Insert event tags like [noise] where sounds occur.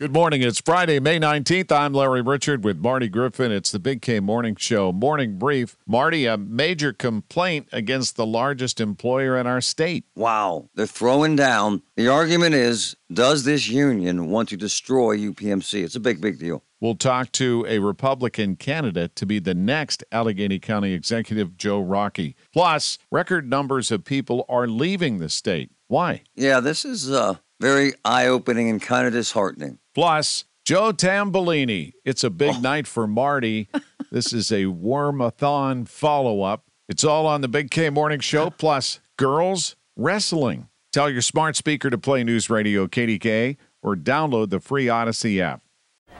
Good morning. It's Friday, May 19th. I'm Larry Richard with Marty Griffin. It's the Big K Morning Show. Morning brief. Marty, a major complaint against the largest employer in our state. Wow. They're throwing down. The argument is does this union want to destroy UPMC? It's a big, big deal. We'll talk to a Republican candidate to be the next Allegheny County Executive, Joe Rockey. Plus, record numbers of people are leaving the state. Why? Yeah, this is uh, very eye opening and kind of disheartening. Plus, Joe Tambellini. It's a big oh. night for Marty. [laughs] This is a Wormathon follow up. It's all on the Big K Morning Show, plus girls wrestling. Tell your smart speaker to play News Radio KDKA or download the free Audacy app.